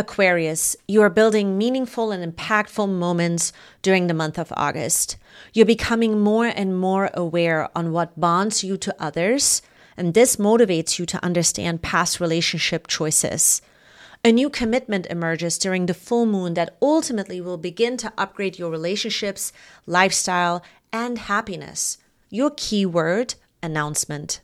Aquarius, you are building meaningful and impactful moments during the month of August. You're becoming more and more aware on what bonds you to others, and this motivates you to understand past relationship choices. A new commitment emerges during the full moon that ultimately will begin to upgrade your relationships, lifestyle, and happiness. Your keyword announcement.